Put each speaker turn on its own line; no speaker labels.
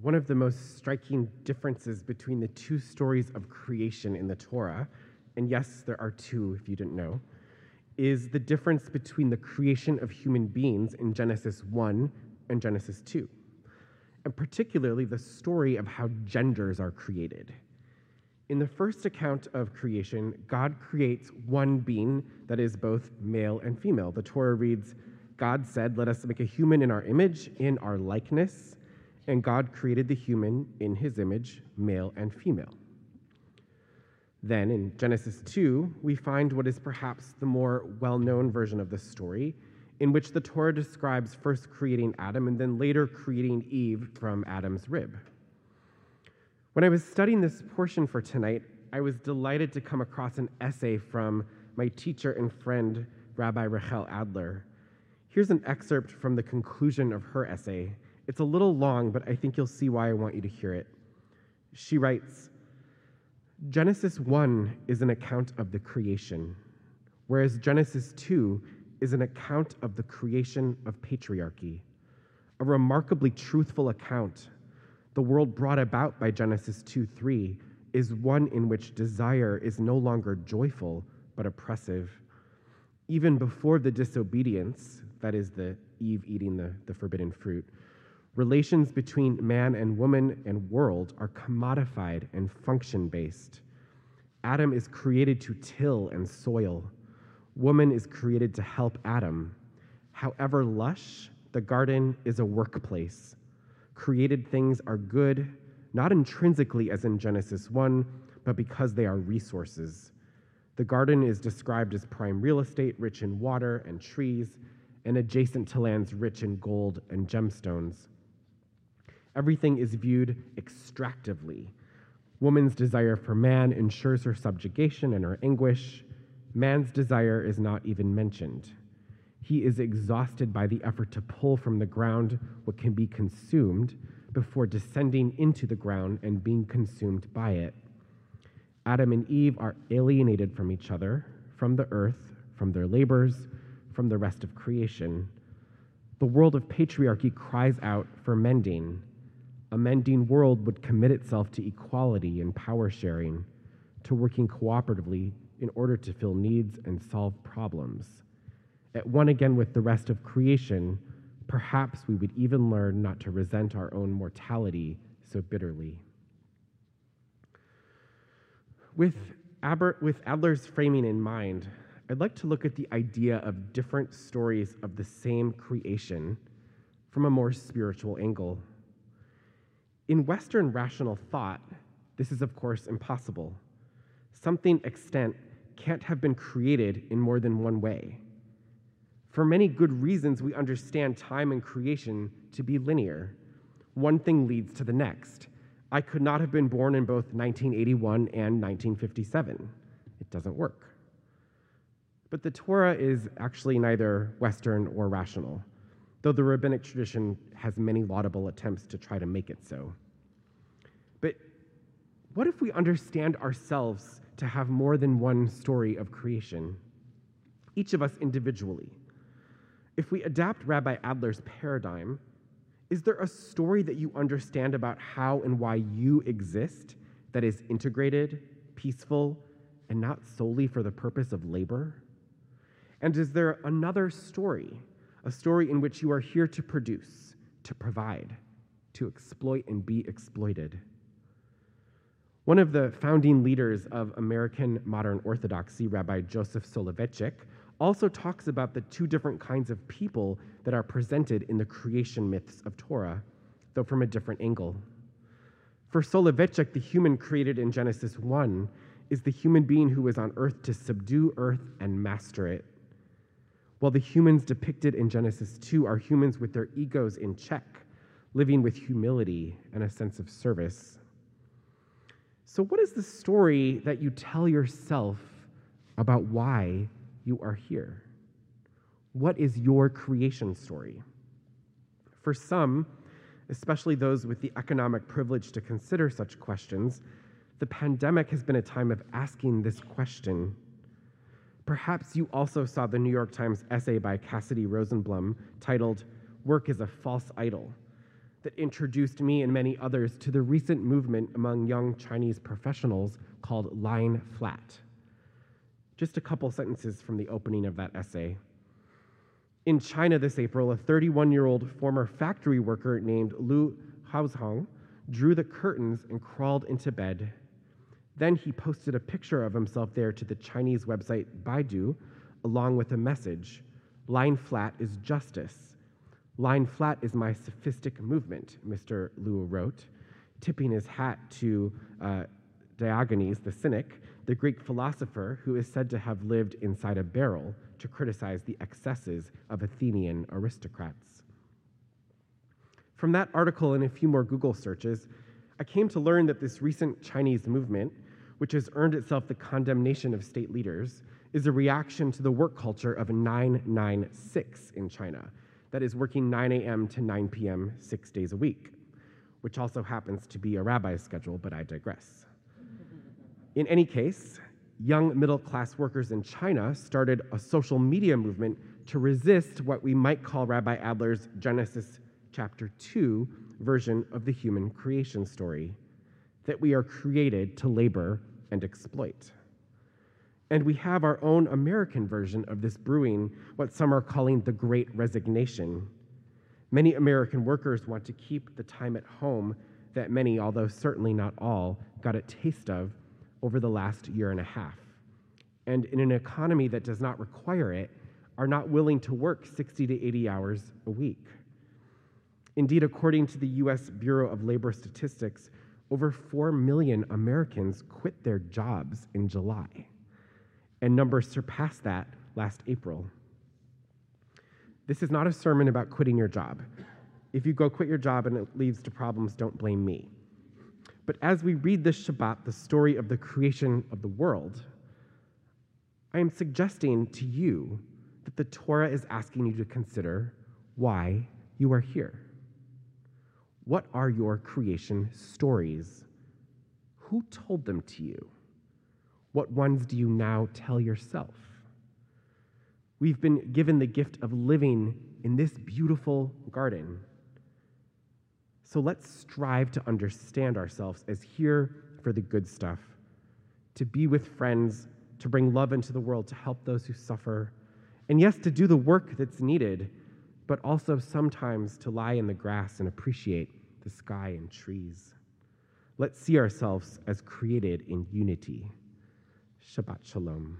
one of the most striking differences between the two stories of creation in the Torah, and yes, there are two if you didn't know, is the difference between the creation of human beings in Genesis 1 and Genesis 2, and particularly the story of how genders are created. In the first account of creation, God creates one being that is both male and female. The Torah reads, God said, Let us make a human in our image, in our likeness. And God created the human in his image, male and female. Then in Genesis 2, we find what is perhaps the more well known version of the story, in which the Torah describes first creating Adam and then later creating Eve from Adam's rib. When I was studying this portion for tonight, I was delighted to come across an essay from my teacher and friend, Rabbi Rachel Adler. Here's an excerpt from the conclusion of her essay. It's a little long, but I think you'll see why I want you to hear it. She writes Genesis 1 is an account of the creation, whereas Genesis 2 is an account of the creation of patriarchy, a remarkably truthful account the world brought about by Genesis 2 3 is one in which desire is no longer joyful but oppressive. Even before the disobedience, that is, the Eve eating the, the forbidden fruit, relations between man and woman and world are commodified and function based. Adam is created to till and soil. Woman is created to help Adam. However lush, the garden is a workplace created things are good, not intrinsically as in Genesis 1, but because they are resources. The garden is described as prime real estate, rich in water and trees, and adjacent to lands rich in gold and gemstones. Everything is viewed extractively. Woman's desire for man ensures her subjugation and her anguish. Man's desire is not even mentioned. He is exhausted by the effort to pull from the ground what can be consumed before descending into the ground and being consumed by it. Adam and Eve are alienated from each other, from the earth, from their labors, from the rest of creation. The world of patriarchy cries out for mending. A mending world would commit itself to equality and power sharing, to working cooperatively in order to fill needs and solve problems at one again with the rest of creation, perhaps we would even learn not to resent our own mortality so bitterly. With, Aber, with Adler's framing in mind, I'd like to look at the idea of different stories of the same creation from a more spiritual angle. In Western rational thought, this is, of course, impossible. Something extant can't have been created in more than one way. For many good reasons, we understand time and creation to be linear. One thing leads to the next. I could not have been born in both 1981 and 1957. It doesn't work. But the Torah is actually neither Western or rational, though the rabbinic tradition has many laudable attempts to try to make it so. But what if we understand ourselves to have more than one story of creation, each of us individually? if we adapt Rabbi Adler's paradigm, is there a story that you understand about how and why you exist that is integrated, peaceful, and not solely for the purpose of labor? And is there another story, a story in which you are here to produce, to provide, to exploit and be exploited? One of the founding leaders of American modern orthodoxy, Rabbi Joseph Soloveitchik, also talks about the two different kinds of people that are presented in the creation myths of Torah, though from a different angle. For Soloveitchik, the human created in Genesis 1 is the human being who is on earth to subdue earth and master it, while the humans depicted in Genesis 2 are humans with their egos in check, living with humility and a sense of service. So, what is the story that you tell yourself about why you are here? What is your creation story? For some, especially those with the economic privilege to consider such questions, the pandemic has been a time of asking this question. Perhaps you also saw the New York Times essay by Cassady Rosenblum titled, Work is a False Idol, that introduced me and many others to the recent movement among young Chinese professionals called Lying Flat. Just a couple sentences from the opening of that essay. In China this April, a 31 year old former factory worker named Luo Huazhong drew the curtains and crawled into bed. Then he posted a picture of himself there to the Chinese website Baidu, along with a message Lying flat is justice. Lying flat is my sophistic movement, Mr. Lu wrote, tipping his hat to uh, Diogenes the Cynic, the Greek philosopher who is said to have lived inside a barrel to criticize the excesses of Athenian aristocrats. From that article and a few more Google searches, I came to learn that this recent Chinese movement, which has earned itself the condemnation of state leaders, is a reaction to the work culture of 996 in China, that is, working 9 a.m. to 9 p.m. six days a week, which also happens to be a rabbi's schedule, but I digress. In any case, young middle class workers in China started a social media movement to resist what we might call Rabbi Adler's Genesis chapter 2 version of the human creation story that we are created to labor and exploit. And we have our own American version of this brewing, what some are calling the Great Resignation. Many American workers want to keep the time at home that many, although certainly not all, got a taste of over the last year and a half. And in an economy that does not require it, are not willing to work 60 to 80 hours a week. Indeed, according to the US Bureau of Labor Statistics, over 4 million Americans quit their jobs in July, and numbers surpassed that last April. This is not a sermon about quitting your job. If you go quit your job and it leads to problems, don't blame me. But as we read this Shabbat, the story of the creation of the world, I am suggesting to you that the Torah is asking you to consider why you are here. What are your creation stories? Who told them to you? What ones do you now tell yourself? We've been given the gift of living in this beautiful garden. So let's strive to understand ourselves as here for the good stuff, to be with friends, to bring love into the world, to help those who suffer, and yes, to do the work that's needed, but also sometimes to lie in the grass and appreciate the sky and trees. Let's see ourselves as created in unity. Shabbat Shalom.